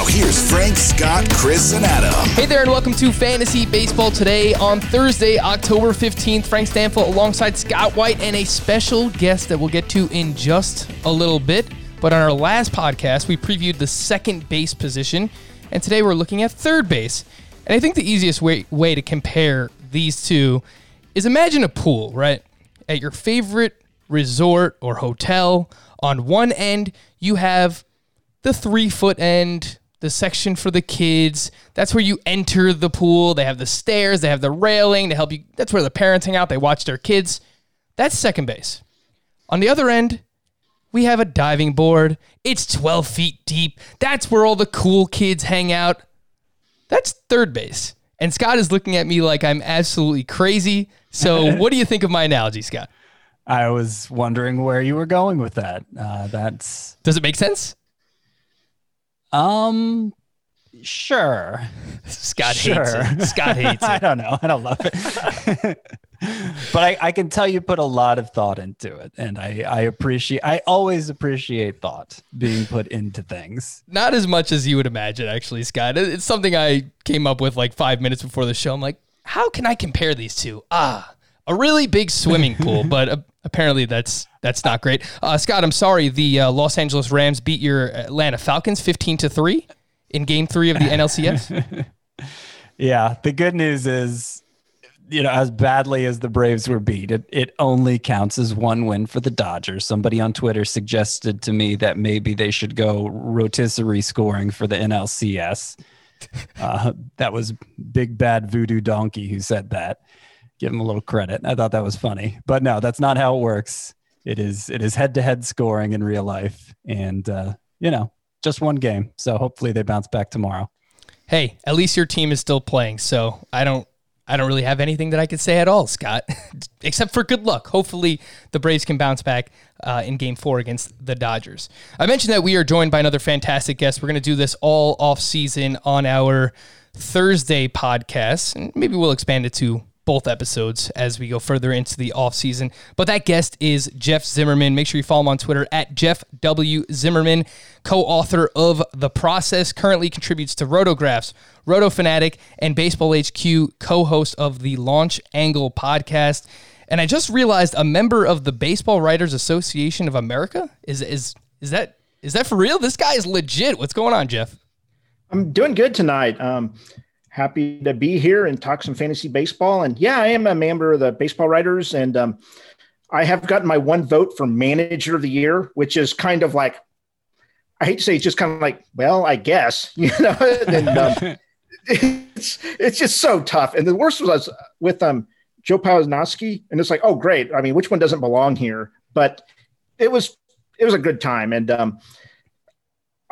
Now, here's Frank, Scott, Chris, and Adam. Hey there, and welcome to Fantasy Baseball today on Thursday, October 15th. Frank Stampfl alongside Scott White and a special guest that we'll get to in just a little bit. But on our last podcast, we previewed the second base position, and today we're looking at third base. And I think the easiest way, way to compare these two is imagine a pool, right? At your favorite resort or hotel. On one end, you have the three foot end, the section for the kids. That's where you enter the pool. They have the stairs, they have the railing to help you. That's where the parents hang out. They watch their kids. That's second base. On the other end, we have a diving board. It's 12 feet deep. That's where all the cool kids hang out. That's third base. And Scott is looking at me like I'm absolutely crazy. So, what do you think of my analogy, Scott? I was wondering where you were going with that. Uh, that's Does it make sense? Um, sure. Scott hates it. Scott hates it. I don't know. I don't love it. but I, I can tell you put a lot of thought into it, and I, I appreciate. I always appreciate thought being put into things. Not as much as you would imagine, actually, Scott. It's something I came up with like five minutes before the show. I'm like, how can I compare these two? Ah, a really big swimming pool, but uh, apparently that's that's not great. Uh, Scott, I'm sorry. The uh, Los Angeles Rams beat your Atlanta Falcons 15 to three in Game Three of the NLCS. Yeah. The good news is, you know, as badly as the Braves were beat, it, it only counts as one win for the Dodgers. Somebody on Twitter suggested to me that maybe they should go rotisserie scoring for the NLCS. Uh, that was Big Bad Voodoo Donkey who said that. Give him a little credit. I thought that was funny, but no, that's not how it works. It is it is head to head scoring in real life, and uh, you know, just one game. So hopefully they bounce back tomorrow. hey, at least your team is still playing, so I don't I don't really have anything that I could say at all, Scott, except for good luck. Hopefully, the Braves can bounce back uh, in Game Four against the Dodgers. I mentioned that we are joined by another fantastic guest. We're going to do this all off season on our Thursday podcast, and maybe we'll expand it to both episodes as we go further into the off season. But that guest is Jeff Zimmerman. Make sure you follow him on Twitter at Jeff W Zimmerman, co-author of The Process. Currently contributes to Rotographs, Roto Fanatic, and Baseball HQ. Co-host of the Launch Angle podcast. And I just realized a member of the Baseball Writers Association of America is is is that is that for real? This guy is legit. What's going on, Jeff? I'm doing good tonight. Um, happy to be here and talk some fantasy baseball. And yeah, I am a member of the Baseball Writers, and um, I have gotten my one vote for Manager of the Year, which is kind of like I hate to say, it's just kind of like, well, I guess you know. and um, it's it's just so tough. And the worst was with um Joe Pawlowski, and it's like, oh great. I mean, which one doesn't belong here? But it was it was a good time, and um,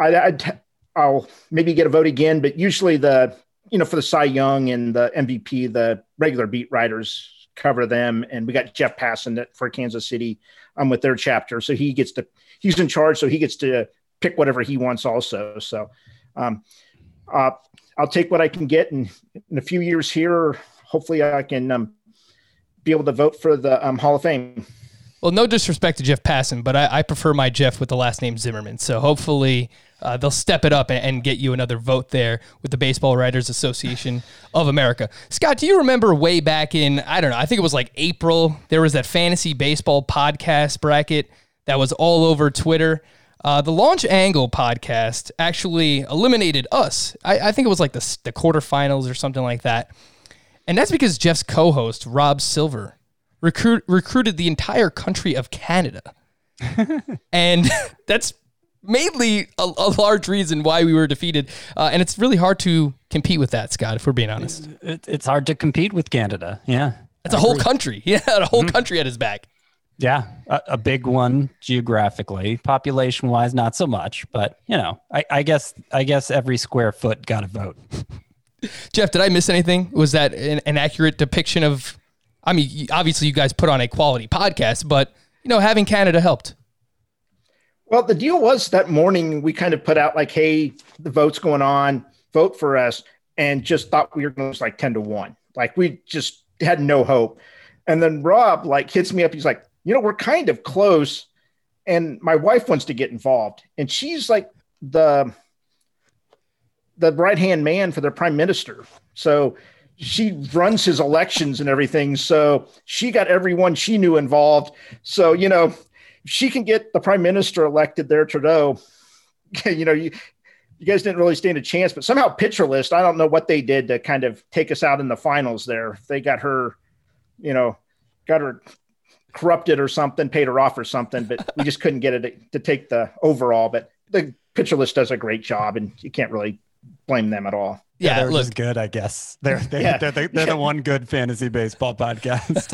I, I'd I'll maybe get a vote again, but usually the you know for the Cy Young and the MVP, the regular beat writers cover them, and we got Jeff Passan for Kansas City. I'm with their chapter, so he gets to he's in charge, so he gets to pick whatever he wants also. So um, uh, I'll take what I can get, and in a few years here, hopefully I can um, be able to vote for the um, Hall of Fame. Well, no disrespect to Jeff Passan, but I, I prefer my Jeff with the last name Zimmerman. So hopefully uh, they'll step it up and, and get you another vote there with the Baseball Writers Association of America. Scott, do you remember way back in, I don't know, I think it was like April, there was that fantasy baseball podcast bracket that was all over Twitter. Uh, the Launch Angle podcast actually eliminated us. I, I think it was like the, the quarterfinals or something like that. And that's because Jeff's co host, Rob Silver, recruit, recruited the entire country of Canada. and that's mainly a, a, large reason why we were defeated. Uh, and it's really hard to compete with that, Scott, if we're being honest. It, it's hard to compete with Canada. Yeah. It's a whole country. Yeah, a whole mm-hmm. country at his back. Yeah, a, a big one geographically. Population wise, not so much, but you know, I, I guess I guess every square foot got a vote. Jeff, did I miss anything? Was that an, an accurate depiction of? I mean, obviously, you guys put on a quality podcast, but you know, having Canada helped. Well, the deal was that morning we kind of put out like, "Hey, the vote's going on, vote for us," and just thought we were going to lose like ten to one. Like we just had no hope. And then Rob like hits me up. He's like, "You know, we're kind of close, and my wife wants to get involved, and she's like the the right hand man for the prime minister. So." she runs his elections and everything. So she got everyone she knew involved. So, you know, she can get the prime minister elected there, Trudeau, you know, you, you guys didn't really stand a chance, but somehow Pitcher List, I don't know what they did to kind of take us out in the finals there. They got her, you know, got her corrupted or something, paid her off or something, but we just couldn't get it to, take the overall. But the Pitcher List does a great job and you can't really blame them at all. Yeah, yeah they're look, just good, I guess. They're they, yeah. they're, they're, they're the one good fantasy baseball podcast.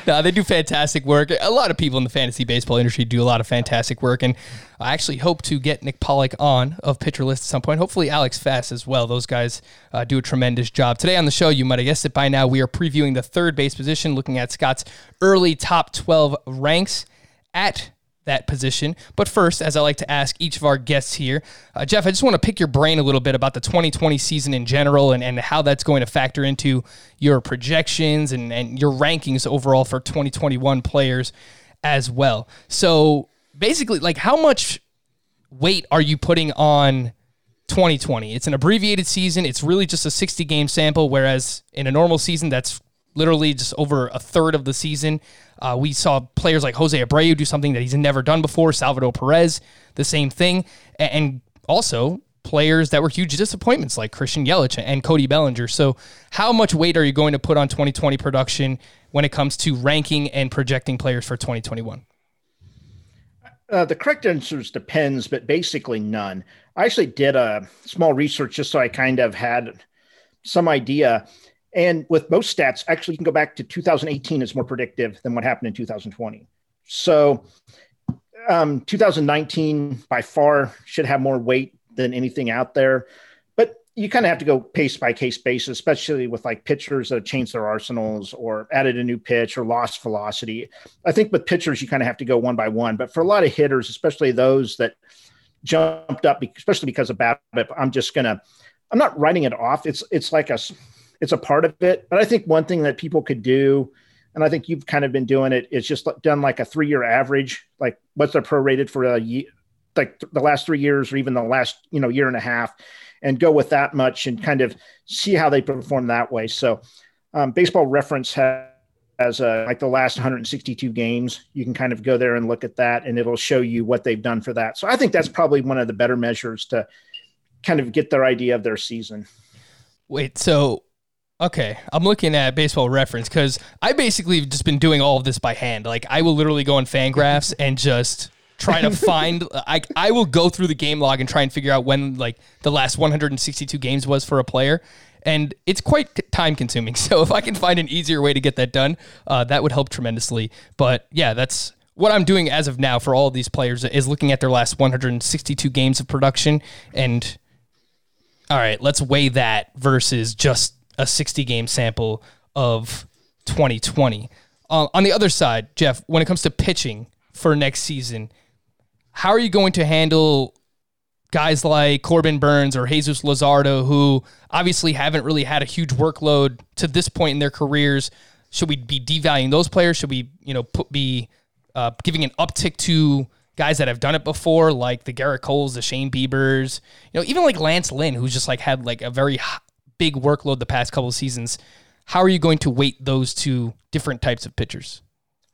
no, they do fantastic work. A lot of people in the fantasy baseball industry do a lot of fantastic work, and I actually hope to get Nick Pollack on of Pitcher List at some point. Hopefully, Alex Fast as well. Those guys uh, do a tremendous job. Today on the show, you might have guessed it by now, we are previewing the third base position, looking at Scott's early top 12 ranks at that position. But first, as I like to ask each of our guests here, uh, Jeff, I just want to pick your brain a little bit about the 2020 season in general and, and how that's going to factor into your projections and, and your rankings overall for 2021 players as well. So basically, like, how much weight are you putting on 2020? It's an abbreviated season, it's really just a 60 game sample, whereas in a normal season, that's literally just over a third of the season. Uh, we saw players like Jose Abreu do something that he's never done before. Salvador Perez, the same thing. And also players that were huge disappointments like Christian Yelich and Cody Bellinger. So, how much weight are you going to put on 2020 production when it comes to ranking and projecting players for 2021? Uh, the correct answer is depends, but basically none. I actually did a small research just so I kind of had some idea. And with most stats, actually, you can go back to 2018 is more predictive than what happened in 2020. So, um, 2019 by far should have more weight than anything out there. But you kind of have to go case by case basis, especially with like pitchers that have changed their arsenals or added a new pitch or lost velocity. I think with pitchers, you kind of have to go one by one. But for a lot of hitters, especially those that jumped up, especially because of BABIP, I'm just gonna, I'm not writing it off. It's it's like a it's a part of it. But I think one thing that people could do, and I think you've kind of been doing it, is just done like a three year average, like what's their prorated for a year, like the last three years or even the last you know year and a half, and go with that much and kind of see how they perform that way. So, um, Baseball Reference has as uh, like the last 162 games. You can kind of go there and look at that, and it'll show you what they've done for that. So I think that's probably one of the better measures to kind of get their idea of their season. Wait, so Okay, I'm looking at baseball reference because I basically just been doing all of this by hand. Like I will literally go on Fangraphs and just try to find. I I will go through the game log and try and figure out when like the last 162 games was for a player, and it's quite time consuming. So if I can find an easier way to get that done, uh, that would help tremendously. But yeah, that's what I'm doing as of now for all of these players is looking at their last 162 games of production and. All right, let's weigh that versus just a 60 game sample of 2020. Uh, on the other side, Jeff, when it comes to pitching for next season, how are you going to handle guys like Corbin Burnes or Jesus Luzardo, who obviously haven't really had a huge workload to this point in their careers? Should we be devaluing those players? Should we, you know, put, be uh, giving an uptick to guys that have done it before, like the Gerrit Coles, the Shane Biebers, you know, even like Lance Lynn, who's just like had like a very big workload the past couple of seasons. How are you going to weight those two different types of pitchers?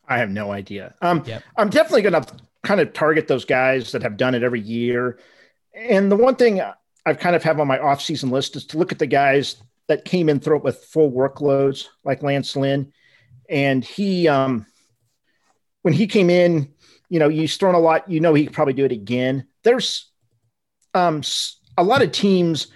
I have no idea. Um, yep. I'm definitely going to kind of target those guys that have done it every year. And the one thing I've kind of have on my off-season list is to look at the guys that came in through it with full workloads, like Lance Lynn, and he um, when he came in, you know, he's thrown a lot. You know, he could probably do it again. There's um, a lot of teams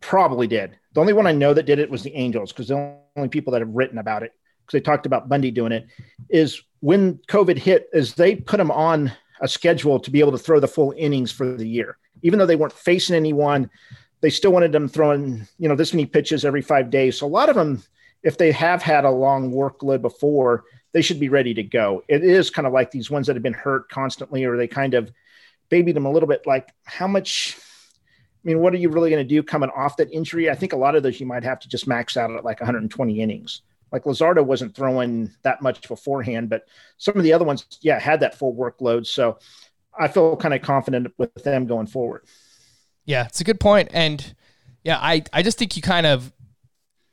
probably did. The only one I know that did it was the Angels because the only people that have written about it because they talked about Bundy doing it is when COVID hit, is they put him on a schedule to be able to throw the full innings for the year, even though they weren't facing anyone. They still wanted them throwing, you know, this many pitches every five days. So a lot of them, if they have had a long workload before, they should be ready to go. It is kind of like these ones that have been hurt constantly, or they kind of babied them a little bit. Like how much? Mean, what are you really going to do coming off that injury? I think a lot of those you might have to just max out at like 120 innings. Like Luzardo wasn't throwing that much beforehand, but some of the other ones, yeah, had that full workload. So I feel kind of confident with them going forward. Yeah, it's a good point. And yeah, I, I just think you kind of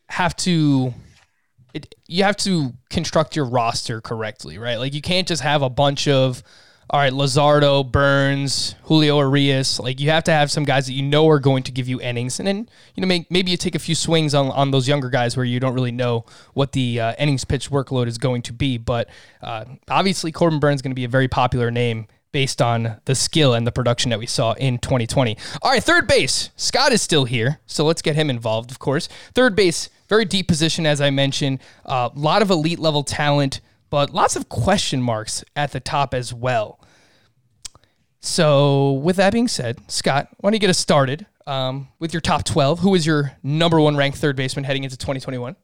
have to it, you have to construct your roster correctly, right? Like you can't just have a bunch of all right, Luzardo, Burnes, Julio Urias. Like you have to have some guys that you know are going to give you innings, and then you know maybe you take a few swings on, on those younger guys where you don't really know what the uh, innings pitch workload is going to be. But uh, obviously, Corbin Burnes is going to be a very popular name based on the skill and the production that we saw in 2020. All right, third base. Scott is still here, so let's get him involved. Of course, third base, very deep position as I mentioned. A uh, lot of elite level talent but lots of question marks at the top as well. So, with that being said, Scott, why don't you get us started um, with your top 12? Who is your number one ranked third baseman heading into 2021?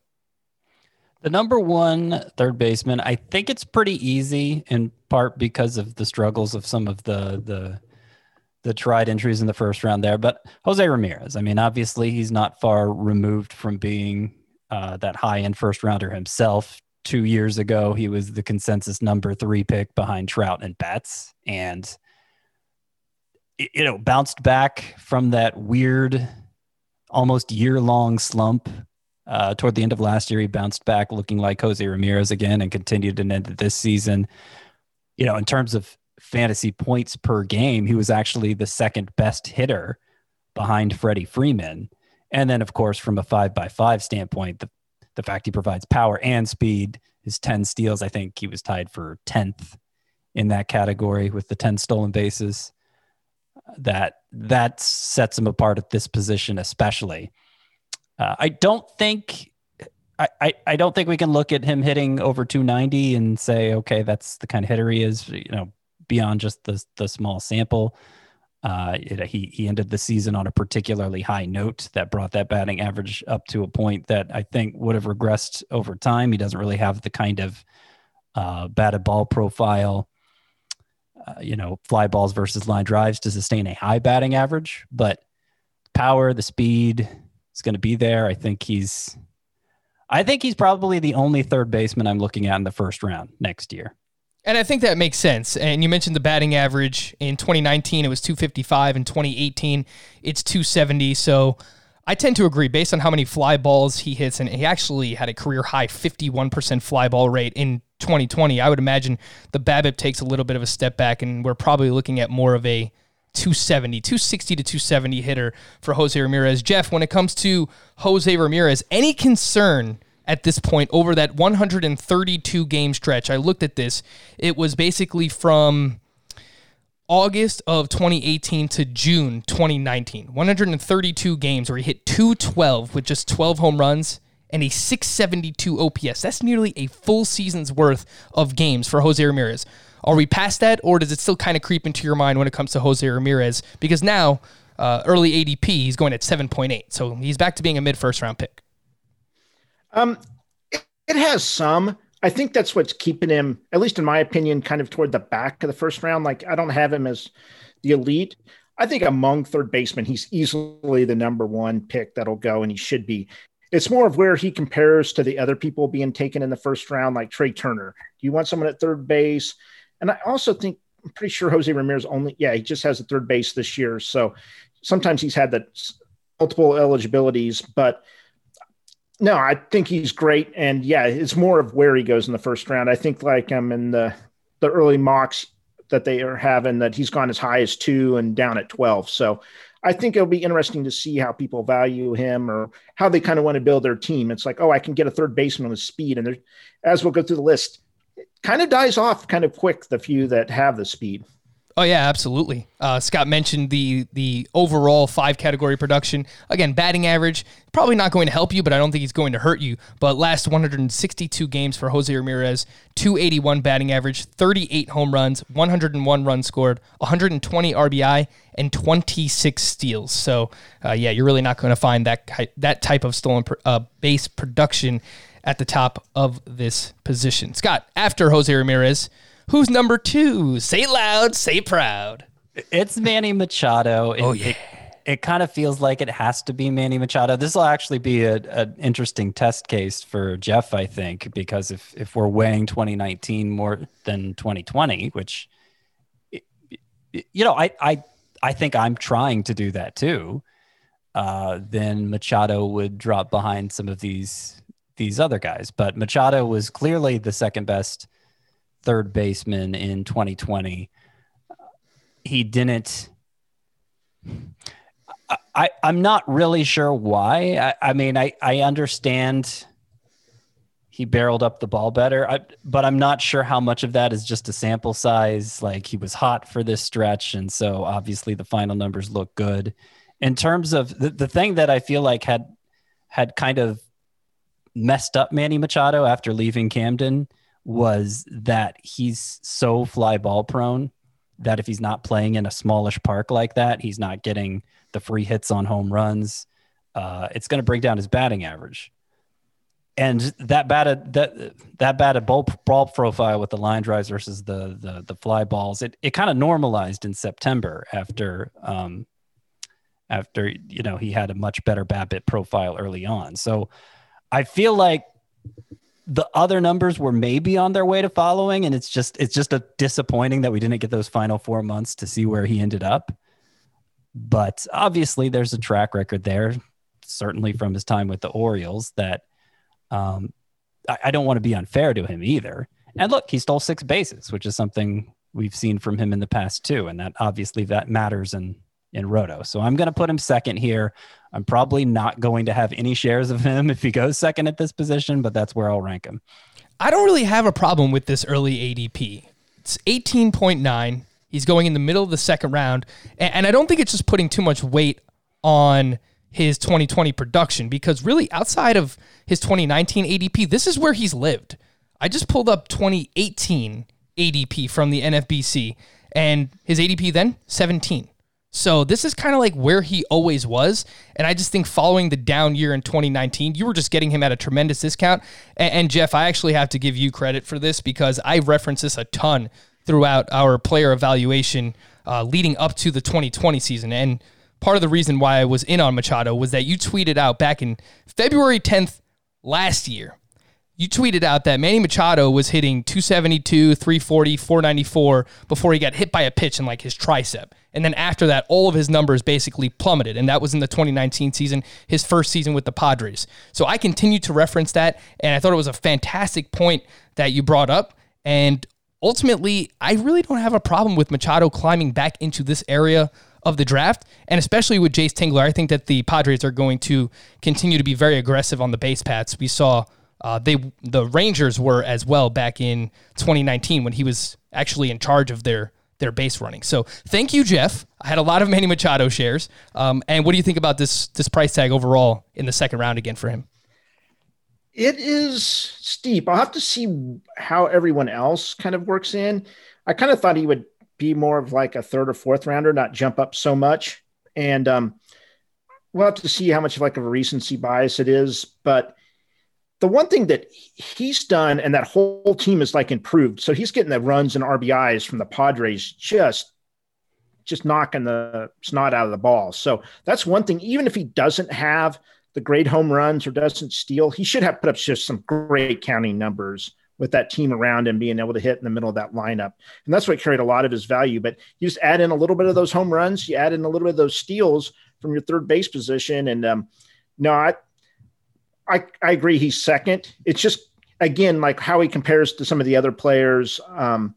The number one third baseman, I think it's pretty easy in part because of the struggles of some of the the the tried entries in the first round there. But Jose Ramirez, I mean, obviously he's not far removed from being uh, that high end first rounder himself two years ago, he was the consensus number three pick behind Trout and Betts, and you know bounced back from that weird, almost year long slump. Uh, toward the end of last year, he bounced back looking like Jose Ramirez again, and continued to end this season. You know, in terms of fantasy points per game, he was actually the second best hitter behind Freddie Freeman. And then, of course, from a five by five standpoint, the the fact he provides power and speed. His 10 steals, I think he was tied for 10th in that category with the 10 stolen bases. That that sets him apart at this position, especially. Uh, I don't think I, I, I don't think we can look at him hitting over 290 and say, okay, that's the kind of hitter he is. You know, beyond just the the small sample. Uh, it, he he ended the season on a particularly high note that brought that batting average up to a point that I think would have regressed over time. He doesn't really have the kind of uh, batted ball profile, uh, you know, fly balls versus line drives to sustain a high batting average. But power, the speed is going to be there. I think he's, I think he's probably the only third baseman I'm looking at in the first round next year. And I think that makes sense. And you mentioned the batting average in 2019, it was 255. In 2018, it's 270. So I tend to agree based on how many fly balls he hits. And he actually had a career high 51% fly ball rate in 2020. I would imagine the BABIP takes a little bit of a step back, and we're probably looking at more of a 270, 260 to 270 hitter for Jose Ramirez. Jeff, when it comes to Jose Ramirez, any concern? At this point over that 132 game stretch. I looked at this. It was basically from August of 2018 to June 2019. 132 games where he hit 212 with just 12 home runs and a 672 OPS. That's nearly a full season's worth of games for Jose Ramirez. Are we past that, or does it still kind of creep into your mind when it comes to Jose Ramirez? Because now, uh, early ADP, he's going at 7.8. So he's back to being a mid first round pick. Um, it, it has some. I think that's what's keeping him, at least in my opinion, kind of toward the back of the first round. Like I don't have him as the elite. I think among third basemen, he's easily the number one pick that'll go, and he should be. It's more of where he compares to the other people being taken in the first round, like Trea Turner. Do you want someone at third base? And I also think I'm pretty sure Jose Ramirez only, yeah, he just has a third base this year. So sometimes he's had that multiple eligibilities, but no, I think he's great, and yeah, it's more of where he goes in the first round. I think like I'm um, in the the early mocks that they are having that he's gone as high as two and down at twelve. So I think it'll be interesting to see how people value him or how they kind of want to build their team. It's like, oh, I can get a third baseman with speed. And as we'll go through the list, it kind of dies off kind of quick, the few that have the speed. Oh yeah, absolutely. Uh, Scott mentioned the the overall five category production. Again, batting average probably not going to help you, but I don't think he's going to hurt you. But last 162 games for Jose Ramirez, 281 batting average, 38 home runs, 101 runs scored, 120 RBI, and 26 steals. So uh, yeah, you're really not going to find that that type of stolen uh, base production at the top of this position. Scott, after Jose Ramirez. Who's number two? Say loud, say proud. It's Manny Machado. It, oh yeah. It, it kind of feels like it has to be Manny Machado. This will actually be an interesting test case for Jeff, I think, because if if we're weighing 2019 more than 2020, which you know, I I I think I'm trying to do that too. Uh, then Machado would drop behind some of these these other guys, but Machado was clearly the second best third baseman in 2020. He didn't. I, I'm not really sure why. I, I mean, I, I understand he barreled up the ball better, I, but I'm not sure how much of that is just a sample size. Like he was hot for this stretch. And so obviously the final numbers look good. In terms of the, the thing that I feel like had had kind of messed up Manny Machado after leaving Camden was that he's so fly ball prone that if he's not playing in a smallish park like that, he's not getting the free hits on home runs. Uh, it's going to bring down his batting average. And that batted that that batted ball, ball profile with the line drives versus the the, the fly balls, it, it kind of normalized in September after um, after you know he had a much better BABIP profile early on. So I feel like the other numbers were maybe on their way to following and it's just it's just a disappointing that we didn't get those final four months to see where he ended up. But obviously there's a track record there certainly from his time with the orioles that um, I, I don't want to be unfair to him either. And look he stole six bases which is something we've seen from him in the past too and that obviously that matters in in roto so i'm going to put him second here I'm probably not going to have any shares of him if he goes second at this position, but that's where I'll rank him. I don't really have a problem with this early ADP. It's 18.9. He's going in the middle of the second round. And I don't think it's just putting too much weight on his 2020 production because really outside of his 2019 ADP, this is where he's lived. I just pulled up 2018 ADP from the NFBC and his ADP then 17. So this is kind of like where he always was. And I just think following the down year in 2019, you were just getting him at a tremendous discount. And, and, Jeff, I actually have to give you credit for this because I reference this a ton throughout our player evaluation uh, leading up to the 2020 season. And part of the reason why I was in on Machado was that you tweeted out back in February 10th last year you tweeted out that Manny Machado was hitting 272, 340, 494 before he got hit by a pitch in like his tricep. And then after that, all of his numbers basically plummeted. And that was in the 2019 season, his first season with the Padres. So I continue to reference that. And I thought it was a fantastic point that you brought up. And ultimately, I really don't have a problem with Machado climbing back into this area of the draft. And especially with Jayce Tingler, I think that the Padres are going to continue to be very aggressive on the base paths. We saw uh, they the Rangers were as well back in 2019 when he was actually in charge of their their base running. So thank you, Jeff. I had a lot of Manny Machado shares. Um, and what do you think about this this price tag overall in the second round again for him? It is steep. I'll have to see how everyone else kind of works in. I kind of thought he would be more of like a third or fourth rounder, not jump up so much. And um, we'll have to see how much of like a recency bias it is. But the one thing that he's done and that whole team is like improved. So he's getting the runs and RBIs from the Padres just just knocking the snot out of the ball. So that's one thing. Even if he doesn't have the great home runs or doesn't steal, he should have put up just some great counting numbers with that team around and being able to hit in the middle of that lineup. And that's what carried a lot of his value. But you just add in a little bit of those home runs, you add in a little bit of those steals from your third base position. And um, no, I, I, I agree he's second. It's just again like how he compares to some of the other players. Um,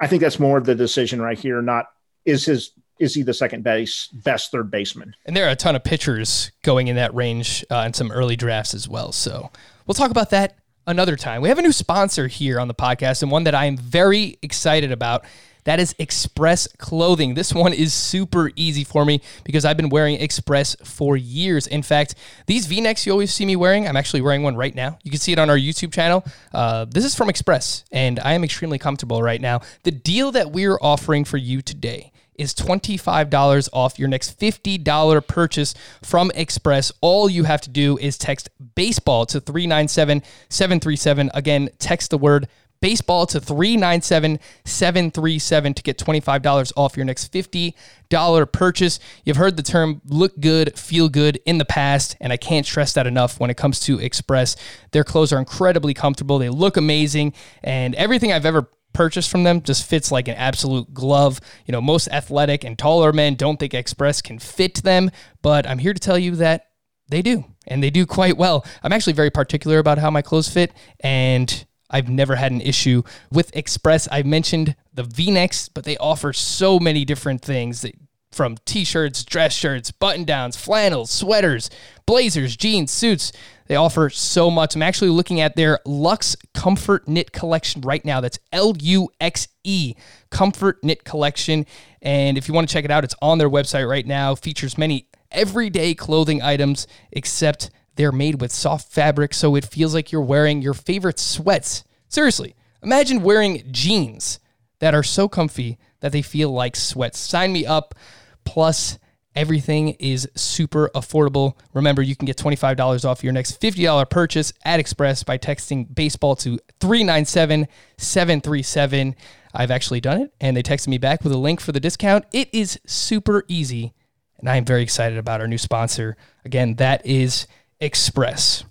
I think that's more of the decision right here. Not is his is he the second base best third baseman? And there are a ton of pitchers going in that range uh, in some early drafts as well. So we'll talk about that another time. We have a new sponsor here on the podcast and one that I am very excited about. That is Express Clothing. This one is super easy for me because I've been wearing Express for years. In fact, these v necks you always see me wearing, I'm actually wearing one right now. You can see it on our YouTube channel. Uh, this is from Express, and I am extremely comfortable right now. The deal that we're offering for you today is $25 off your next $50 purchase from Express. All you have to do is text baseball to 397 737. Again, text the word baseball to 397 737 to get $25 off your next $50 purchase. You've heard the term look good, feel good in the past, and I can't stress that enough when it comes to Express. Their clothes are incredibly comfortable, they look amazing, and everything I've ever purchased from them just fits like an absolute glove. You know, most athletic and taller men don't think Express can fit them, but I'm here to tell you that they do, and they do quite well. I'm actually very particular about how my clothes fit, and I've never had an issue with Express. I mentioned the V-necks, but they offer so many different things that from t-shirts, dress shirts, button-downs, flannels, sweaters, blazers, jeans, suits. They offer so much. I'm actually looking at their Luxe Comfort Knit collection right now. That's L U X E Comfort Knit collection. And if you want to check it out, it's on their website right now. Features many everyday clothing items, except they're made with soft fabric, so it feels like you're wearing your favorite sweats. Seriously, imagine wearing jeans that are so comfy that they feel like sweats. Sign me up. Plus, everything is super affordable. Remember, you can get $25 off your next $50 purchase at Express by texting baseball to 397 737. I've actually done it, and they texted me back with a link for the discount. It is super easy, and I am very excited about our new sponsor. Again, that is Express.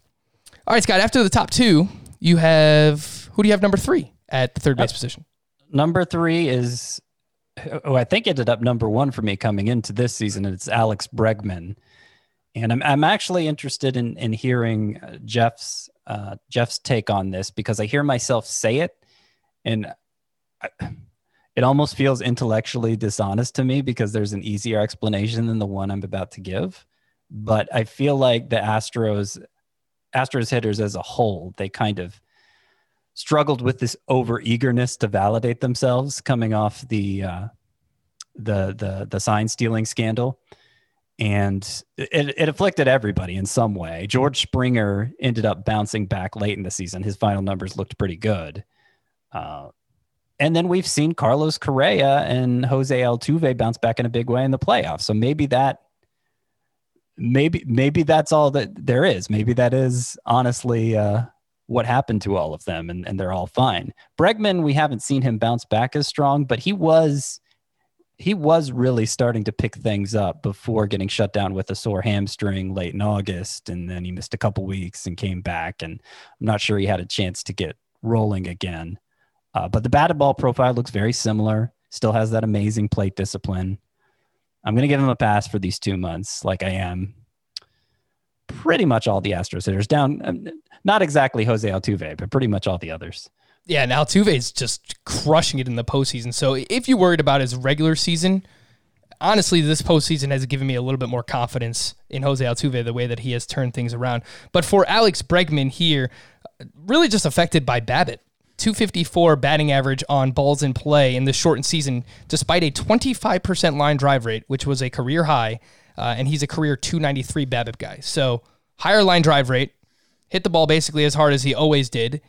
All right, Scott, after the top two, you have who do you have number three at the third base position? Number three is who I think ended up number one for me coming into this season, and it's Alex Bregman. And I'm, I'm actually interested in, in hearing uh, Jeff's uh, Jeff's take on this because I hear myself say it, and I, it almost feels intellectually dishonest to me because there's an easier explanation than the one I'm about to give. But I feel like the Astros Astros hitters as a whole, they kind of struggled with this over eagerness to validate themselves coming off the uh, the the the sign stealing scandal, and it, it afflicted everybody in some way. George Springer ended up bouncing back late in the season. His final numbers looked pretty good. Uh, and then we've seen Carlos Correa and Jose Altuve bounce back in a big way in the playoffs. So maybe that maybe maybe that's all that there is. Maybe that is honestly uh, what happened to all of them, and, and they're all fine. Bregman, we haven't seen him bounce back as strong, but he was he was really starting to pick things up before getting shut down with a sore hamstring late in August, and then he missed a couple weeks and came back, and I'm not sure he had a chance to get rolling again. Uh, but the batted ball profile looks very similar. Still has that amazing plate discipline. I'm going to give him a pass for these two months, like I am pretty much all the Astros hitters down. Um, not exactly Jose Altuve, but pretty much all the others. Yeah, and Altuve is just crushing it in the postseason. So if you worried about his regular season, honestly, this postseason has given me a little bit more confidence in Jose Altuve, the way that he has turned things around. But for Alex Bregman here, really just affected by BABIP. 254 batting average on balls in play in the shortened season, despite a 25% line drive rate, which was a career high, uh, and he's a career 293 BABIP guy. So higher line drive rate, hit the ball basically as hard as he always did,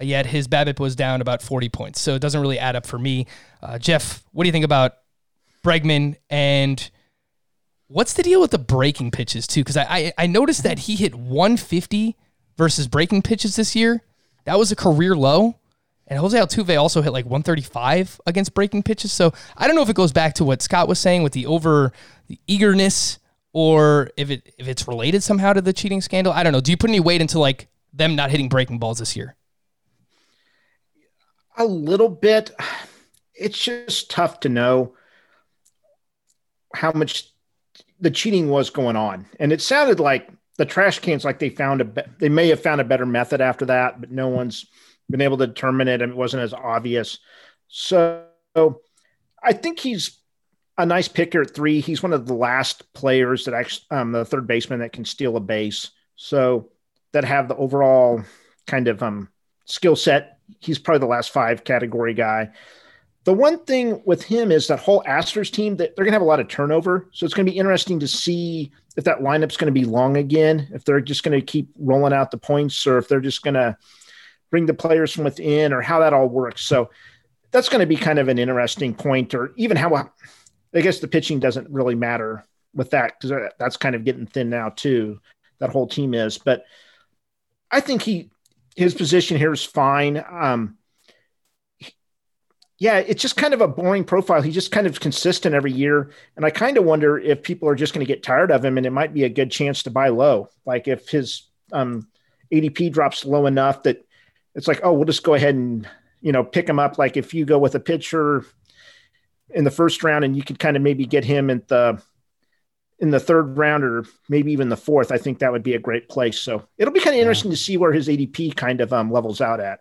yet his BABIP was down about 40 points. So it doesn't really add up for me. Uh, Jeff, what do you think about Bregman and what's the deal with the breaking pitches too? Because I, I I noticed that he hit 150 versus breaking pitches this year. That was a career low. And Jose Altuve also hit like 135 against breaking pitches. So I don't know if it goes back to what Scott was saying with the over the eagerness or if it if it's related somehow to the cheating scandal. I don't know. Do you put any weight into like them not hitting breaking balls this year? A little bit. It's just tough to know how much the cheating was going on. And it sounded like the trash cans like they found a they may have found a better method after that, but no one's been able to determine it and it wasn't as obvious. So I think he's a nice picker at three. He's one of the last players that actually, um, the third baseman that can steal a base. So that have the overall kind of um, skill set. He's probably the last five category guy. The one thing with him is that whole Astros team that they're going to have a lot of turnover. So it's going to be interesting to see if that lineup's going to be long again, if they're just going to keep rolling out the points or if they're just going to bring the players from within or how that all works. So that's going to be kind of an interesting point or even how I guess the pitching doesn't really matter with that because that's kind of getting thin now too. That whole team is, but I think he his position here is fine. Um, yeah, it's just kind of a boring profile. He's just kind of consistent every year, and I kind of wonder if people are just going to get tired of him, and it might be a good chance to buy low. Like if his um, ADP drops low enough that it's like, oh, we'll just go ahead and you know pick him up. Like if you go with a pitcher in the first round, and you could kind of maybe get him in the in the third round or maybe even the fourth, I think that would be a great place. So it'll be kind of interesting to see where his ADP kind of um, levels out at.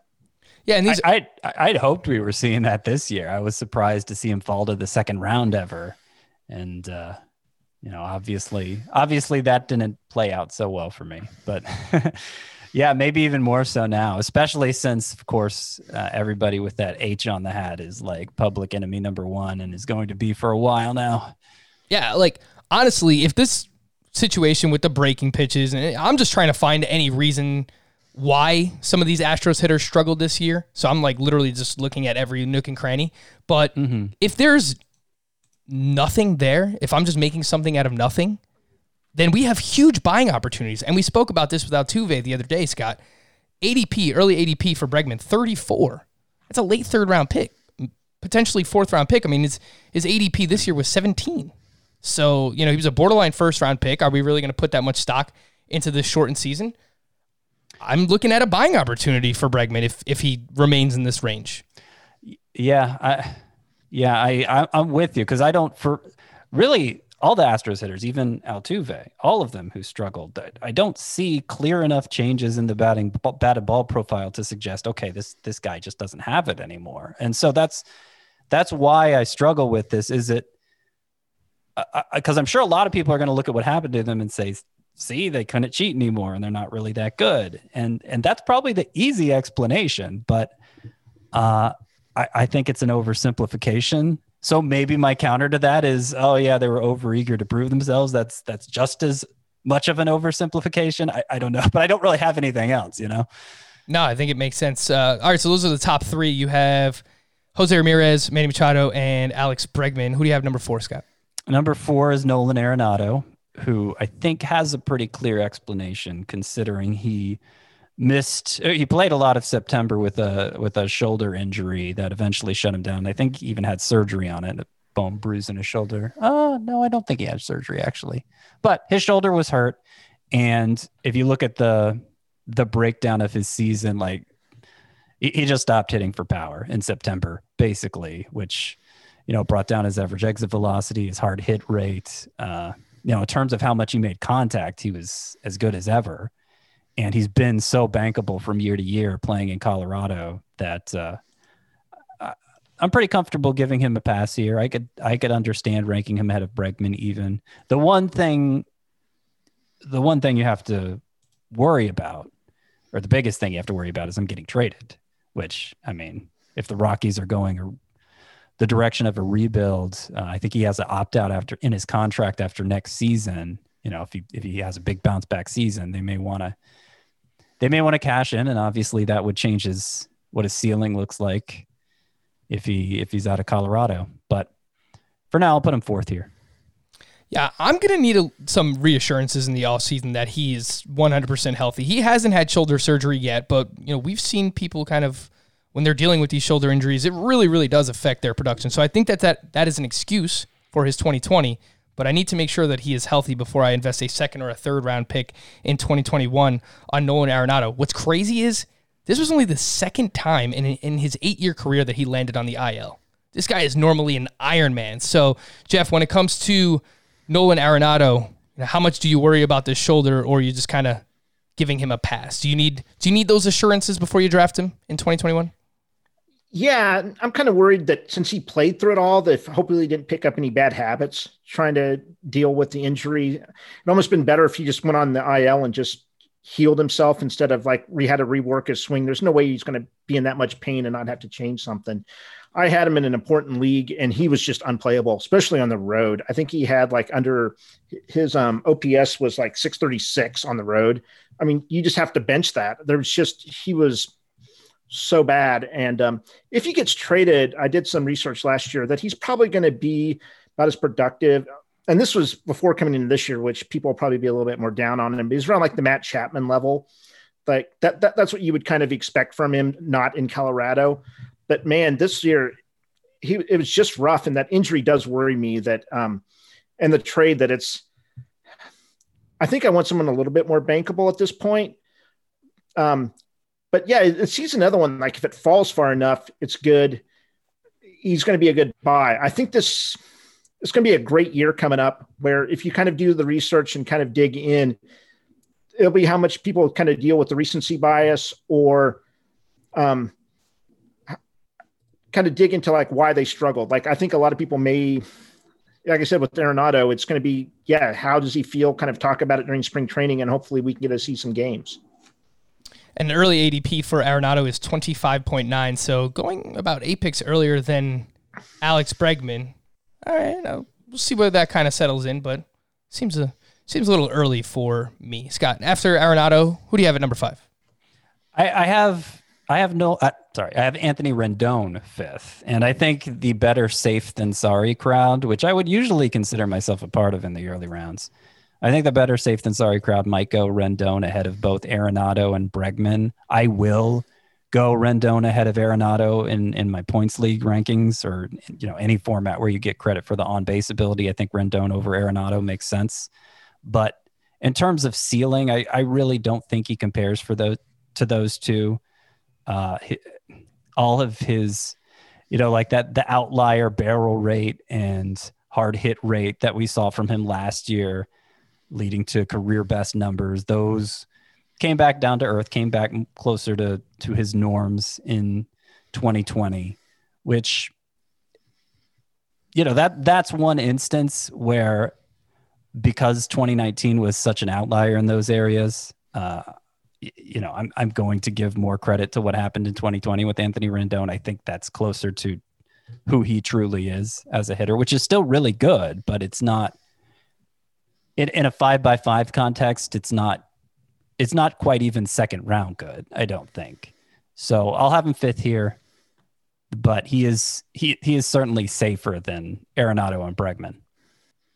Yeah, and these I, I'd, I'd hoped we were seeing that this year. I was surprised to see him fall to the second round ever, and uh, you know, obviously, obviously that didn't play out so well for me. But yeah, maybe even more so now, especially since, of course, uh, everybody with that H on the hat is like public enemy number one and is going to be for a while now. Yeah, like honestly, if this situation with the breaking pitches, and I'm just trying to find any reason why some of these Astros hitters struggled this year. So I'm like literally just looking at every nook and cranny. But mm-hmm. if there's nothing there, if I'm just making something out of nothing, then we have huge buying opportunities. And we spoke about this with Altuve the other day, Scott. ADP, early ADP for Bregman, 34. That's a late third round pick, potentially fourth round pick. I mean, his, his ADP this year was 17. So, you know, he was a borderline first round pick. Are we really going to put that much stock into this shortened season? I'm looking at a buying opportunity for Bregman if if he remains in this range. Yeah, I yeah, I, I am with you because I don't for really all the Astros hitters, even Altuve, all of them who struggled. I don't see clear enough changes in the batting batted ball profile to suggest okay, this this guy just doesn't have it anymore. And so that's that's why I struggle with this. Is it because I'm sure a lot of people are going to look at what happened to them and say, "See, they couldn't cheat anymore, and they're not really that good." And and that's probably the easy explanation, but uh, I, I think it's an oversimplification. So maybe my counter to that is, oh yeah, they were overeager to prove themselves. That's that's just as much of an oversimplification. I, I don't know, but I don't really have anything else, you know. No, I think it makes sense. Uh, all right, so those are the top three. You have Jose Ramirez, Manny Machado, and Alex Bregman. Who do you have number four, Scott? Number four is Nolan Arenado, who I think has a pretty clear explanation considering he missed uh, he played a lot of September with a with a shoulder injury that eventually shut him down. I think he even had surgery on it, a bone bruise in his shoulder. Oh, no, I don't think he had surgery actually. But his shoulder was hurt and if you look at the the breakdown of his season like he just stopped hitting for power in September basically, which you know, brought down his average exit velocity, his hard hit rate. Uh, you know, in terms of how much he made contact, he was as good as ever. And he's been so bankable from year to year playing in Colorado that uh, I'm pretty comfortable giving him a pass here. I could I could understand ranking him ahead of Bregman even. The one thing the one thing you have to worry about, or the biggest thing you have to worry about is I'm getting traded, which I mean, if the Rockies are going the direction of a rebuild. Uh, I think he has an opt out after in his contract after next season. You know, if he if he has a big bounce back season, they may want to they may want to cash in, and obviously that would change his what his ceiling looks like if he if he's out of Colorado. But for now, I'll put him fourth here. Yeah, I'm going to need a, some reassurances in the offseason that he is 100% healthy. He hasn't had shoulder surgery yet, but you know, we've seen people kind of when they're dealing with these shoulder injuries, it really, really does affect their production. So I think that that, that is an excuse for his 2020, but I need to make sure that he is healthy before I invest a second or a third round pick in 2021 on Nolan Arenado. What's crazy is this was only the second time in, in his eight year career that he landed on the IL. This guy is normally an Iron Man. So, Jeff, when it comes to Nolan Arenado, how much do you worry about this shoulder, or are you just kind of giving him a pass? Do you need do you need those assurances before you draft him in 2021? Yeah, I'm kind of worried that since he played through it all, that hopefully he didn't pick up any bad habits trying to deal with the injury. It almost been better if he just went on the IL and just healed himself instead of like we had to rework his swing. There's no way he's going to be in that much pain and not have to change something. I had him in an important league and he was just unplayable, especially on the road. I think he had like under his um, OPS was like 636 on the road. I mean, you just have to bench that. There's just, he was so bad. And um, if he gets traded, I did some research last year that he's probably going to be about as productive. And this was before coming into this year, which people will probably be a little bit more down on him. He's around like the Matt Chapman level. Like that, that that's what you would kind of expect from him, not in Colorado. But man, this year he it was just rough, and that injury does worry me. That um, and the trade that it's. I think I want someone a little bit more bankable at this point. Um, but yeah, it's he's another one. Like if it falls far enough, it's good. He's going to be a good buy. I think this it's going to be a great year coming up. Where if you kind of do the research and kind of dig in, it'll be how much people kind of deal with the recency bias or um, kind of dig into like why they struggled. Like I think a lot of people may, like I said with Arenado, it's going to be yeah, how does he feel? Kind of talk about it during spring training, and hopefully we can get to see some games. And early ADP for Arenado is twenty five point nine, so going about eight picks earlier than Alex Bregman. All right, we'll see where that kind of settles in, but seems a seems a little early for me. Scott, after Arenado, who do you have at number five? I, I have I have no uh, sorry, I have Anthony Rendon fifth, and I think the better safe than sorry crowd, which I would usually consider myself a part of in the early rounds. I think the better safe than sorry crowd might go Rendon ahead of both Arenado and Bregman. I will go Rendon ahead of Arenado in in my points league rankings, or you know any format where you get credit for the on base ability. I think Rendon over Arenado makes sense, but in terms of ceiling, I, I really don't think he compares for those to those two. Uh, all of his, you know, like that the outlier barrel rate and hard hit rate that we saw from him last year, leading to career best numbers. Those came back down to earth, came back closer to to his norms in 2020, which you know that that's one instance where because 2019 was such an outlier in those areas, uh, you know, I'm I'm going to give more credit to what happened in 2020 with Anthony Rendon. I think that's closer to who he truly is as a hitter, which is still really good, but it's not in, in a five by five context, it's not it's not quite even second round good, I don't think. So I'll have him fifth here, but he is he he is certainly safer than Arenado and Bregman.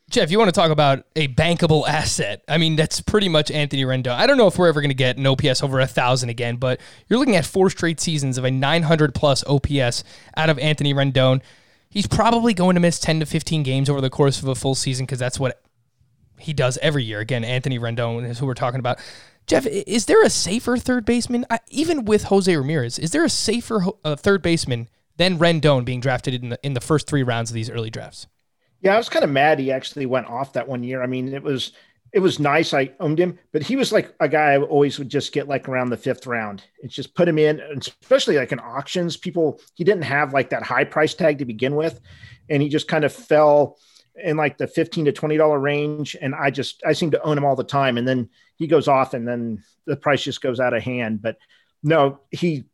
Jeff, you want to talk about a bankable asset? I mean, that's pretty much Anthony Rendon. I don't know if we're ever going to get an OPS over a thousand again, but you're looking at four straight seasons of a 900 plus OPS out of Anthony Rendon. He's probably going to miss 10 to 15 games over the course of a full season because that's what he does every year. Again, Anthony Rendon is who we're talking about. Jeff, is there a safer third baseman, I, even with Jose Ramirez? Is there a safer uh, third baseman than Rendon being drafted in the in the first three rounds of these early drafts? Yeah, I was kind of mad he actually went off that one year. I mean, it was it was nice. I owned him, but he was like a guy I always would just get like around the fifth round. It's just put him in, especially like in auctions. People he didn't have like that high price tag to begin with, and he just kind of fell in like the fifteen to twenty dollar range. And I just I seem to own him all the time. And then he goes off, and then the price just goes out of hand. But no, he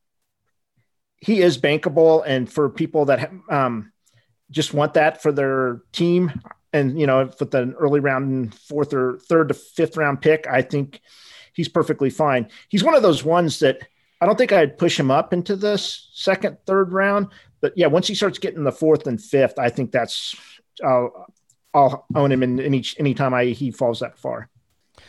he is bankable, and for people that um just want that for their team. And, you know, with an early round fourth or third to fifth round pick, I think he's perfectly fine. He's one of those ones that I don't think I'd push him up into the second, third round. But yeah, once he starts getting the fourth and fifth, I think that's, I'll, I'll own him in any, anytime I, he falls that far.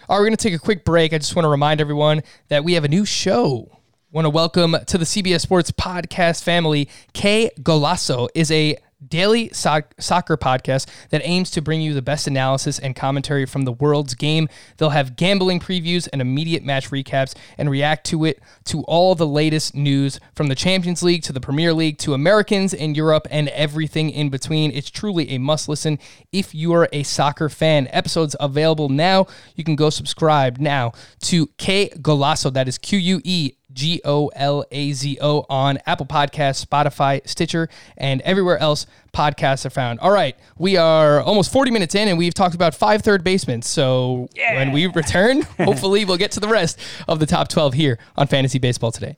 All right, we're going to take a quick break. I just want to remind everyone that we have a new show want to welcome to the CBS Sports podcast family. Que Golazo is a daily so- soccer podcast that aims to bring you the best analysis and commentary from the world's game. They'll have gambling previews and immediate match recaps and react to it to all the latest news from the Champions League to the Premier League to Americans in Europe and everything in between. It's truly a must listen if you're a soccer fan. Episodes available now. You can go subscribe now to Que Golazo. That is Q U E G O L A Z O, on Apple Podcasts, Spotify, Stitcher, and everywhere else podcasts are found. All right, we are almost 40 minutes in, and we've talked about five third basements. So when we return, hopefully we'll get to the rest of the top 12 here on Fantasy Baseball today.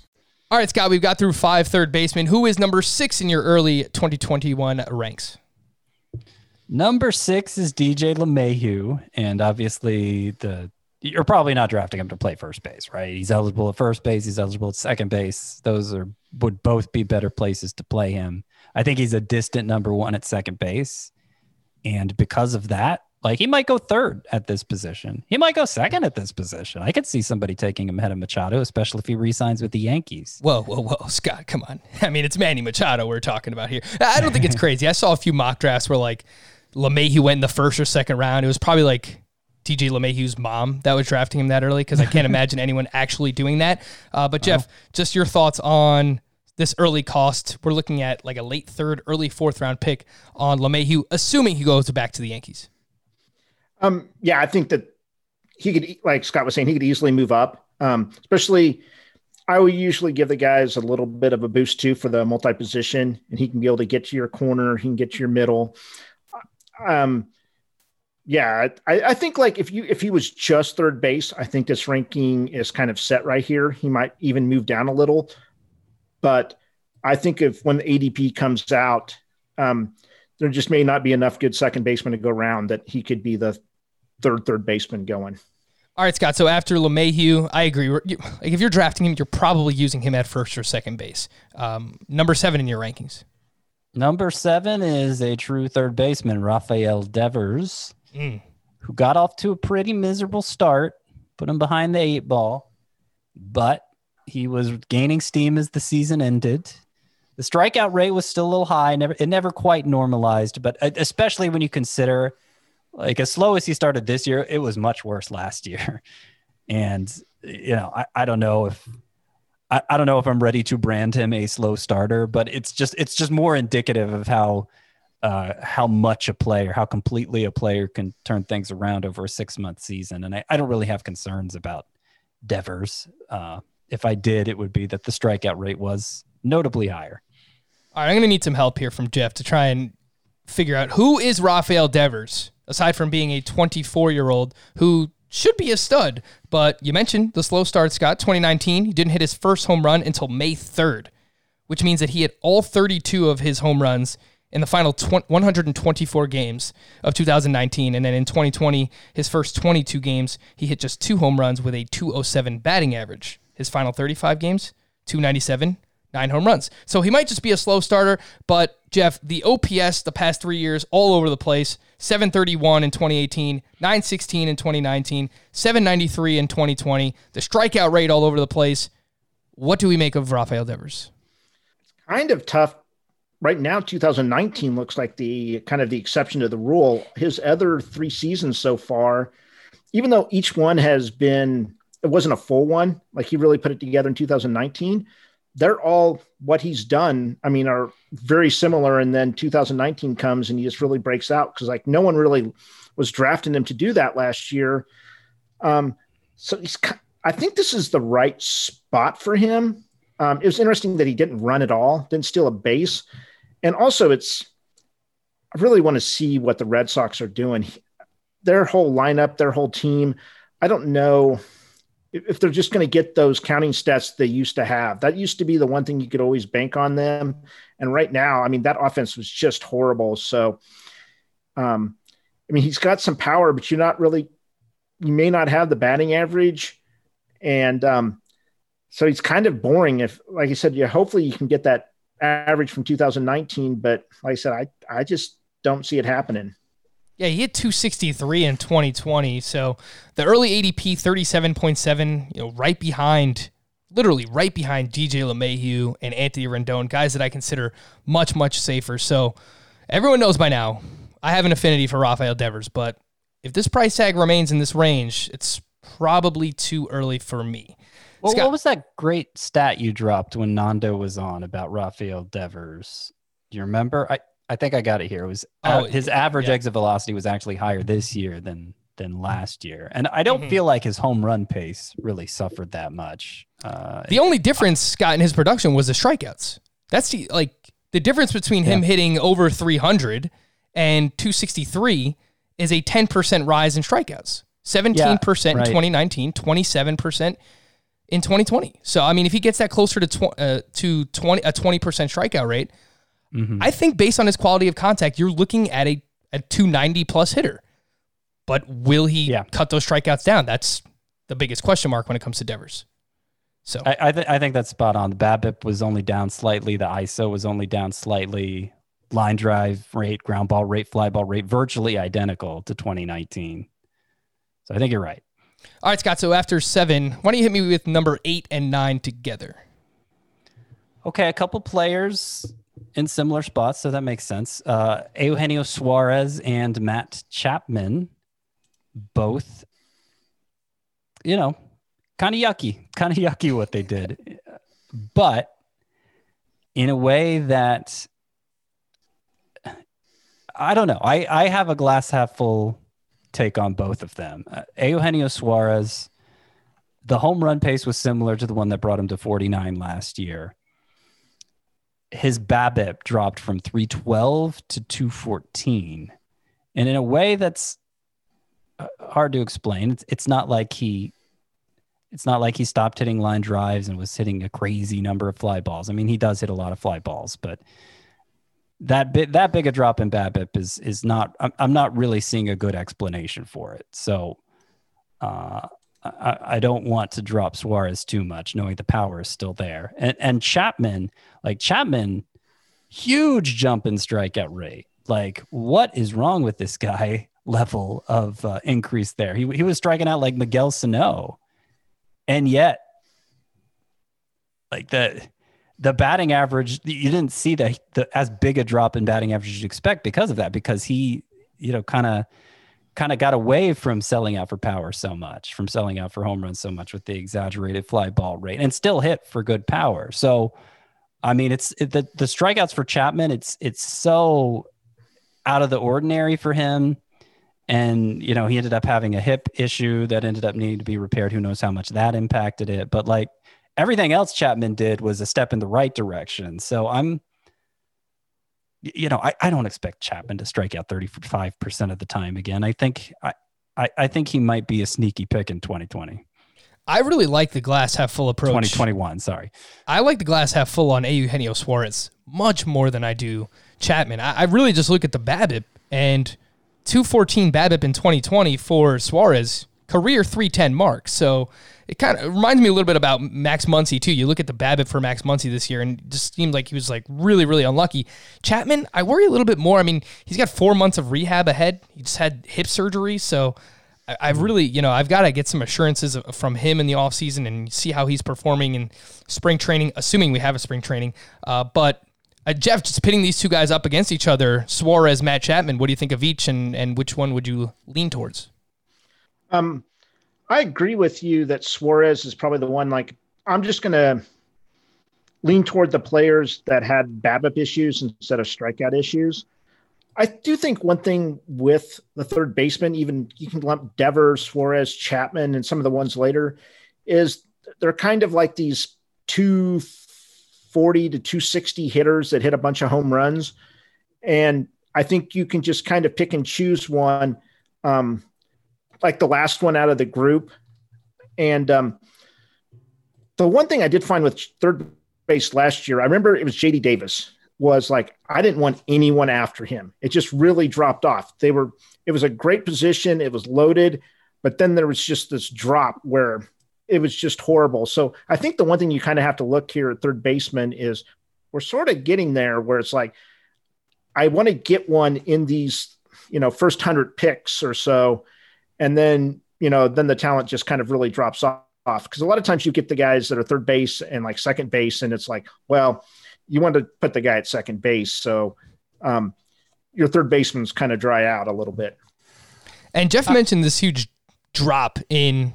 All right, Scott, we've got through five third basemen. Who is number six in your early 2021 ranks? Number six is DJ LeMahieu, and obviously the you're probably not drafting him to play first base, right? He's eligible at first base, he's eligible at second base. Those are would both be better places to play him. I think he's a distant number one at second base, and because of that, like he might go third at this position. He might go second at this position. I could see somebody taking him ahead of Machado, especially if he resigns with the Yankees. Whoa, whoa, whoa, Scott, come on. I mean, it's Manny Machado we're talking about here. I don't think it's crazy. I saw a few mock drafts where like LeMahieu went in the first or second round. It was probably like DJ LeMahieu's mom that was drafting him that early because I can't imagine anyone actually doing that. Uh, but Jeff, just your thoughts on this early cost. We're looking at like a late third, early fourth round pick on LeMahieu, assuming he goes back to the Yankees. Um, yeah, I think that he could, like Scott was saying, he could easily move up. Um, especially, I would usually give the guys a little bit of a boost too for the multi position, and he can be able to get to your corner, he can get to your middle. Um, yeah, I, I think like if you if he was just third base, I think this ranking is kind of set right here. He might even move down a little, but I think if when the ADP comes out, um, there just may not be enough good second baseman to go around that he could be the third third baseman going. All right, Scott. So after LeMahieu, I agree. You- Like if you're drafting him, you're probably using him at first or second base. Um, number seven in your rankings. Number seven is a true third baseman, Rafael Devers, Mm. who got off to a pretty miserable start, put him behind the eight ball, but he was gaining steam as the season ended. The strikeout rate was still a little high. Never, it never quite normalized, but uh, especially when you consider, like, as slow as he started this year, it was much worse last year. And you know, I, I don't know if I, I don't know if I'm ready to brand him a slow starter, but it's just it's just more indicative of how uh, how much a player, how completely a player can turn things around over a six month season. And I, I don't really have concerns about Devers. Uh, if I did, it would be that the strikeout rate was notably higher. All right, I'm going to need some help here from Jeff to try and figure out who is Rafael Devers, aside from being a 24 year old who should be a stud. But you mentioned the slow start, Scott. 2019, he didn't hit his first home run until May 3rd, which means that he hit all 32 of his home runs in the final 20, 124 games of 2019. And then in 2020, his first 22 games, he hit just two home runs with a 207 batting average. His final 35 games, 297, nine home runs. So he might just be a slow starter, but Jeff, the OPS the past three years, all over the place 731 in 2018, 916 in 2019, 793 in 2020, the strikeout rate all over the place. What do we make of Rafael Devers? It's kind of tough. Right now, 2019 looks like the kind of the exception to the rule. His other three seasons so far, even though each one has been, it wasn't a full one, like he really put it together in 2019 they're all what he's done. I mean, are very similar. And then 2019 comes and he just really breaks out because like no one really was drafting him to do that last year. Um, so he's, I think this is the right spot for him. Um, it was interesting that he didn't run at all, didn't steal a base, and also it's. I really want to see what the Red Sox are doing. Their whole lineup, their whole team. I don't know if, they're just going to get those counting stats they used to have. That used to be the one thing you could always bank on them. And right now, I mean, that offense was just horrible. So, um, I mean, he's got some power, but you're not really, you may not have the batting average. And um, so he's kind of boring. If, like I said, yeah, hopefully you can get that average from 2019. But like I said, I, I just don't see it happening. Yeah, he hit 263 in 2020. So the early ADP 37.7, you know, right behind, literally right behind DJ LeMahieu and Anthony Rendon, guys that I consider much, much safer. So everyone knows by now, I have an affinity for Rafael Devers, but if this price tag remains in this range, it's probably too early for me. Well, Scott, what was that great stat you dropped when Nando was on about Rafael Devers? Do you remember? I, I think I got it here. It was oh, his average yeah. exit velocity was actually higher this year than than last year, and I don't mm-hmm. feel like his home run pace really suffered that much. Uh, the only difference, Scott, in his production was the strikeouts. That's the like the difference between him yeah. hitting over 300 and 263 is a 10% rise in strikeouts. 17% yeah, right. in 2019, 27% in 2020. So I mean, if he gets that closer to tw- uh, to 20 a 20% strikeout rate, Mm-hmm. I think based on his quality of contact, you're looking at a, a 290 plus hitter. But will he yeah. cut those strikeouts down? That's the biggest question mark when it comes to Devers. So I I, th- I think that's spot on. The BABIP was only down slightly. The ISO was only down slightly. Line drive rate, ground ball rate, fly ball rate, virtually identical to 2019. So I think you're right. All right, Scott. So after seven, why don't you hit me with number eight and nine together? Okay, a couple players in similar spots, so that makes sense. Uh, Eugenio Suarez and Matt Chapman, both, you know, kind of yucky, kind of yucky what they did, but in a way that I don't know. I, I have a glass half full take on both of them. Uh, Eugenio Suarez, the home run pace was similar to the one that brought him to 49 last year his BABIP dropped from 312 to 214. And in a way that's uh, hard to explain. It's, it's not like he it's not like he stopped hitting line drives and was hitting a crazy number of fly balls. I mean, he does hit a lot of fly balls, but that bit that big a drop in BABIP is is not. I'm, I'm not really seeing a good explanation for it. So, uh, I, I, don't want to drop Suarez too much, knowing the power is still there. And and Chapman, like Chapman, huge jump in strikeout rate. Like, what is wrong with this guy? Level of uh, increase there. He he was striking out like Miguel Sano, and yet, like the the batting average, you didn't see the, the as big a drop in batting average as you expect because of that. Because he, you know, kind of kind of got away from selling out for power so much, from selling out for home runs so much with the exaggerated fly ball rate, and still hit for good power. So, I mean, it's it, the the strikeouts for Chapman. It's it's so out of the ordinary for him, and you know he ended up having a hip issue that ended up needing to be repaired. Who knows how much that impacted it? But like everything else Chapman did was a step in the right direction. So I'm you know, I, I don't expect Chapman to strike out 35% of the time again. I think I, I, I think he might be a sneaky pick in 2020. I really like the glass half full approach. 2021, sorry. I like the glass half full on Eugenio Suarez much more than I do Chapman. I, I really just look at the BABIP and 214 BABIP in 2020 for Suarez, career 310 mark. So it kind of reminds me a little bit about Max Muncy too. You look at the BABIP for Max Muncy this year, and it just seemed like he was like really, really unlucky. Chapman, I worry a little bit more. I mean, he's got four months of rehab ahead. He just had hip surgery, so I, I've really, you know, I've got to get some assurances from him in the offseason and see how he's performing in spring training, assuming we have a spring training. Uh, but uh, Jeff, just pitting these two guys up against each other, Suarez, Matt Chapman. What do you think of each, and and which one would you lean towards? Um, I agree with you that Suarez is probably the one. Like, I'm just going to lean toward the players that had BABIP issues instead of strikeout issues. I do think one thing with the third baseman, even you can lump Devers, Suarez, Chapman, and some of the ones later, is they're kind of like these 240 to 260 hitters that hit a bunch of home runs. And I think you can just kind of pick and choose one. Um, like the last one out of the group And um, the one thing I did find with third base last year, I remember it was JD Davis was like, I didn't want anyone after him. It just really dropped off. They were, it was a great position. It was loaded, but then there was just this drop where it was just horrible. So I think the one thing you kind of have to look here at third baseman is we're sort of getting there where it's like, I want to get one in these, you know, first hundred picks or so. And then, you know, then the talent just kind of really drops off because a lot of times you get the guys that are third base and like second base, and it's like, well, you want to put the guy at second base. So um, your third baseman's kind of dry out a little bit. And Jeff uh, mentioned this huge drop in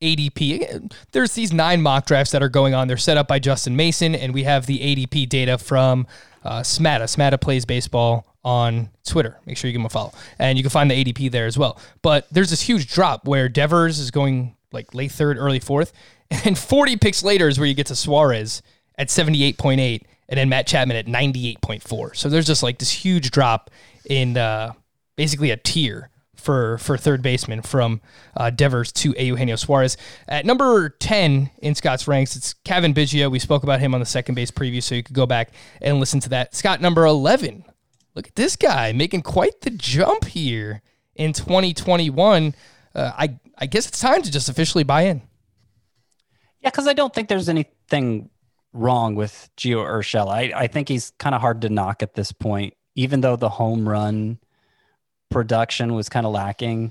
ADP. There's these nine mock drafts that are going on. They're set up by Justin Mason, and we have the ADP data from uh, Smada. Smada plays baseball on Twitter. Make sure you give him a follow. And you can find the ADP there as well. But there's this huge drop where Devers is going like late third, early fourth. And 40 picks later is where you get to Suarez at 78.8 and then Matt Chapman at 98.4. So there's just like this huge drop in uh, basically a tier for for third baseman from uh, Devers to Eugenio Suarez. At number 10 in Scott's ranks, it's Cavan Biggio. We spoke about him on the second base preview, so you could go back and listen to that. Scott, number 11. Look at this guy making quite the jump here in 2021. Uh, I, I guess it's time to just officially buy in. Yeah, because I don't think there's anything wrong with Gio Urshela. I, I think he's kind of hard to knock at this point, even though the home run production was kind of lacking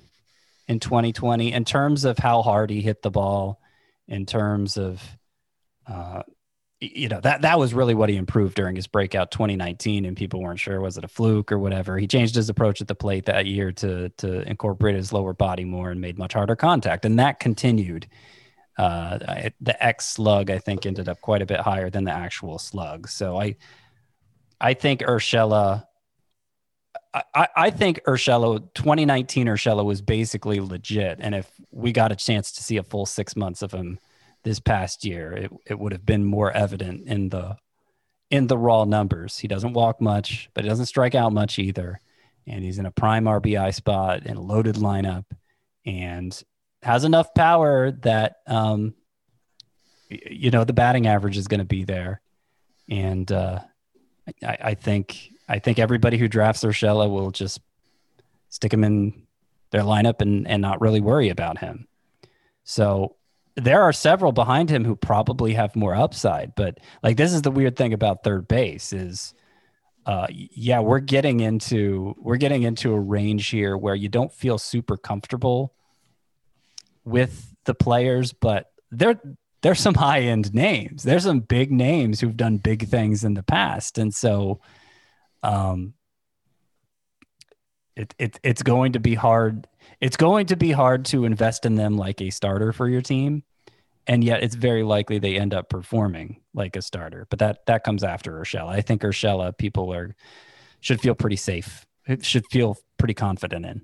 in 2020 in terms of how hard he hit the ball, in terms of, uh, you know, that, that was really what he improved during his breakout 2019 and people weren't sure, was it a fluke or whatever. He changed his approach at the plate that year to, to incorporate his lower body more and made much harder contact. And that continued uh, the X slug, I think, ended up quite a bit higher than the actual slug. So I, I think Urshela. I, I think Urshela 2019 Urshela was basically legit, and if we got a chance to see a full six months of him this past year, it, it would have been more evident in the in the raw numbers. He doesn't walk much, but he doesn't strike out much either, and he's in a prime RBI spot in a loaded lineup, and has enough power that um, you know the batting average is going to be there, and uh, I, I, think I think everybody who drafts Urshela will just stick him in their lineup and and not really worry about him. So there are several behind him who probably have more upside, but like this is the weird thing about third base is. Uh, yeah, we're getting into we're getting into a range here where you don't feel super comfortable with the players, but there there's some high end names. There's some big names who've done big things in the past, and so um, it, it it's going to be hard. It's going to be hard to invest in them like a starter for your team, and yet it's very likely they end up performing like a starter. But that that comes after Urshela. I think Urshela people are should feel pretty safe. Should feel pretty confident in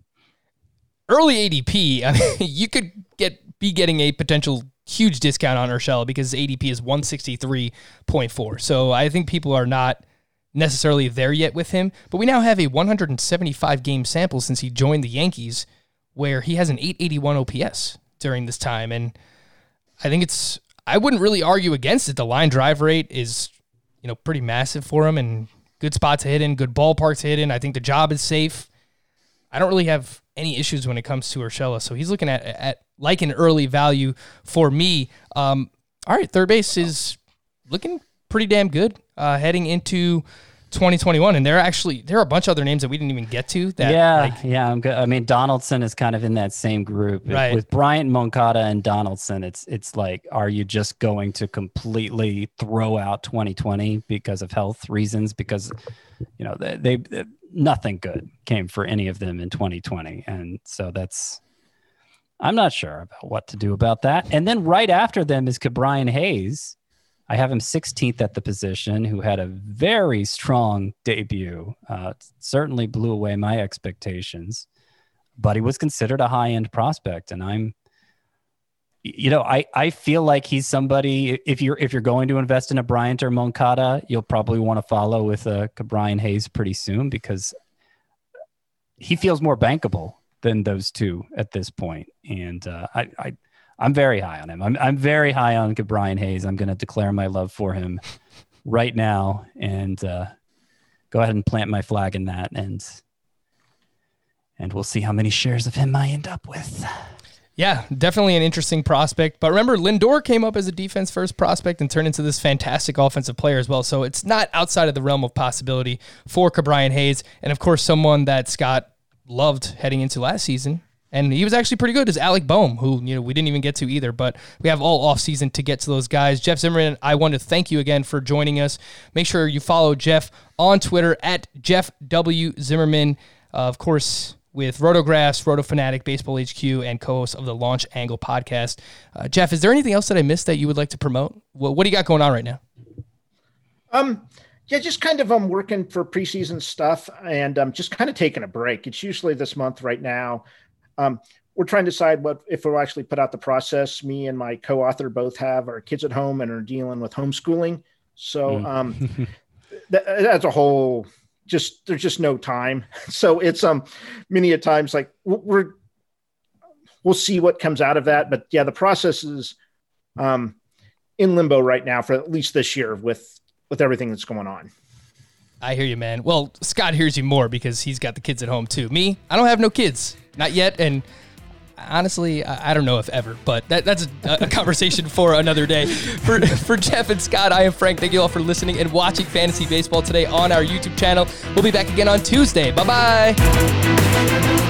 early ADP, I mean, you could get be getting a potential huge discount on Urshela because ADP is 163.4. So I think people are not necessarily there yet with him, but we now have a 175 game sample since he joined the Yankees where he has an 881 OPS during this time and I think it's I wouldn't really argue against it. The line drive rate is, you know, pretty massive for him and good spots in, good ballparks in. I think the job is safe. I don't really have any issues when it comes to Urshela. So he's looking at at like an early value for me. Um, all right, third base is looking pretty damn good uh, heading into 2021 and there are actually there are a bunch of other names that we didn't even get to that yeah like, yeah i'm good i mean donaldson is kind of in that same group right. with bryant moncada and donaldson it's it's like are you just going to completely throw out 2020 because of health reasons because you know they, they nothing good came for any of them in 2020. And so that's, I'm not sure about what to do about that. And then right after them is Ke'Bryan Hayes. I have him 16th at the position, who had a very strong debut. Uh, certainly blew away my expectations, but he was considered a high end prospect. And I'm, you know, I, I feel like he's somebody. If you're if you're going to invest in a Bryant or Moncada, you'll probably want to follow with a Brian Hayes pretty soon because he feels more bankable than those two at this point. And uh, I, I I'm very high on him. I'm I'm very high on Brian Hayes. I'm going to declare my love for him right now and uh, go ahead and plant my flag in that and and we'll see how many shares of him I end up with. Yeah, definitely an interesting prospect. But remember, Lindor came up as a defense first prospect and turned into this fantastic offensive player as well. So it's not outside of the realm of possibility for Ke'Bryan Hayes. And of course, someone that Scott loved heading into last season. And he was actually pretty good as Alec Bohm, who you know we didn't even get to either. But we have all off season to get to those guys. Jeff Zimmerman, I want to thank you again for joining us. Make sure you follow Jeff on Twitter at Jeff W Zimmerman. Uh, of course, with Rotographs, Roto Fanatic, Baseball HQ, and co-host of the Launch Angle podcast. Uh, Jeff, is there anything else that I missed that you would like to promote? What, what do you got going on right now? Um, yeah, just kind of I'm um, working for preseason stuff and I'm um, just kind of taking a break. It's usually this month right now. Um, we're trying to decide what if we'll actually put out the process. Me and my co-author both have our kids at home and are dealing with homeschooling. So mm. um, that, that's a whole just there's just no time. So it's um many a times like we're we'll see what comes out of that. But yeah, the process is um in limbo right now for at least this year with with everything that's going on. I hear you, man. Well, Scott hears you more because he's got the kids at home too. Me, I don't have no kids, not yet, and honestly, I, don't know if ever, but that, that's a, a conversation for another day. For, for Jeff and Scott, I am Frank. Thank you all for listening and watching Fantasy Baseball today on our YouTube channel. We'll be back again on Tuesday. Bye bye.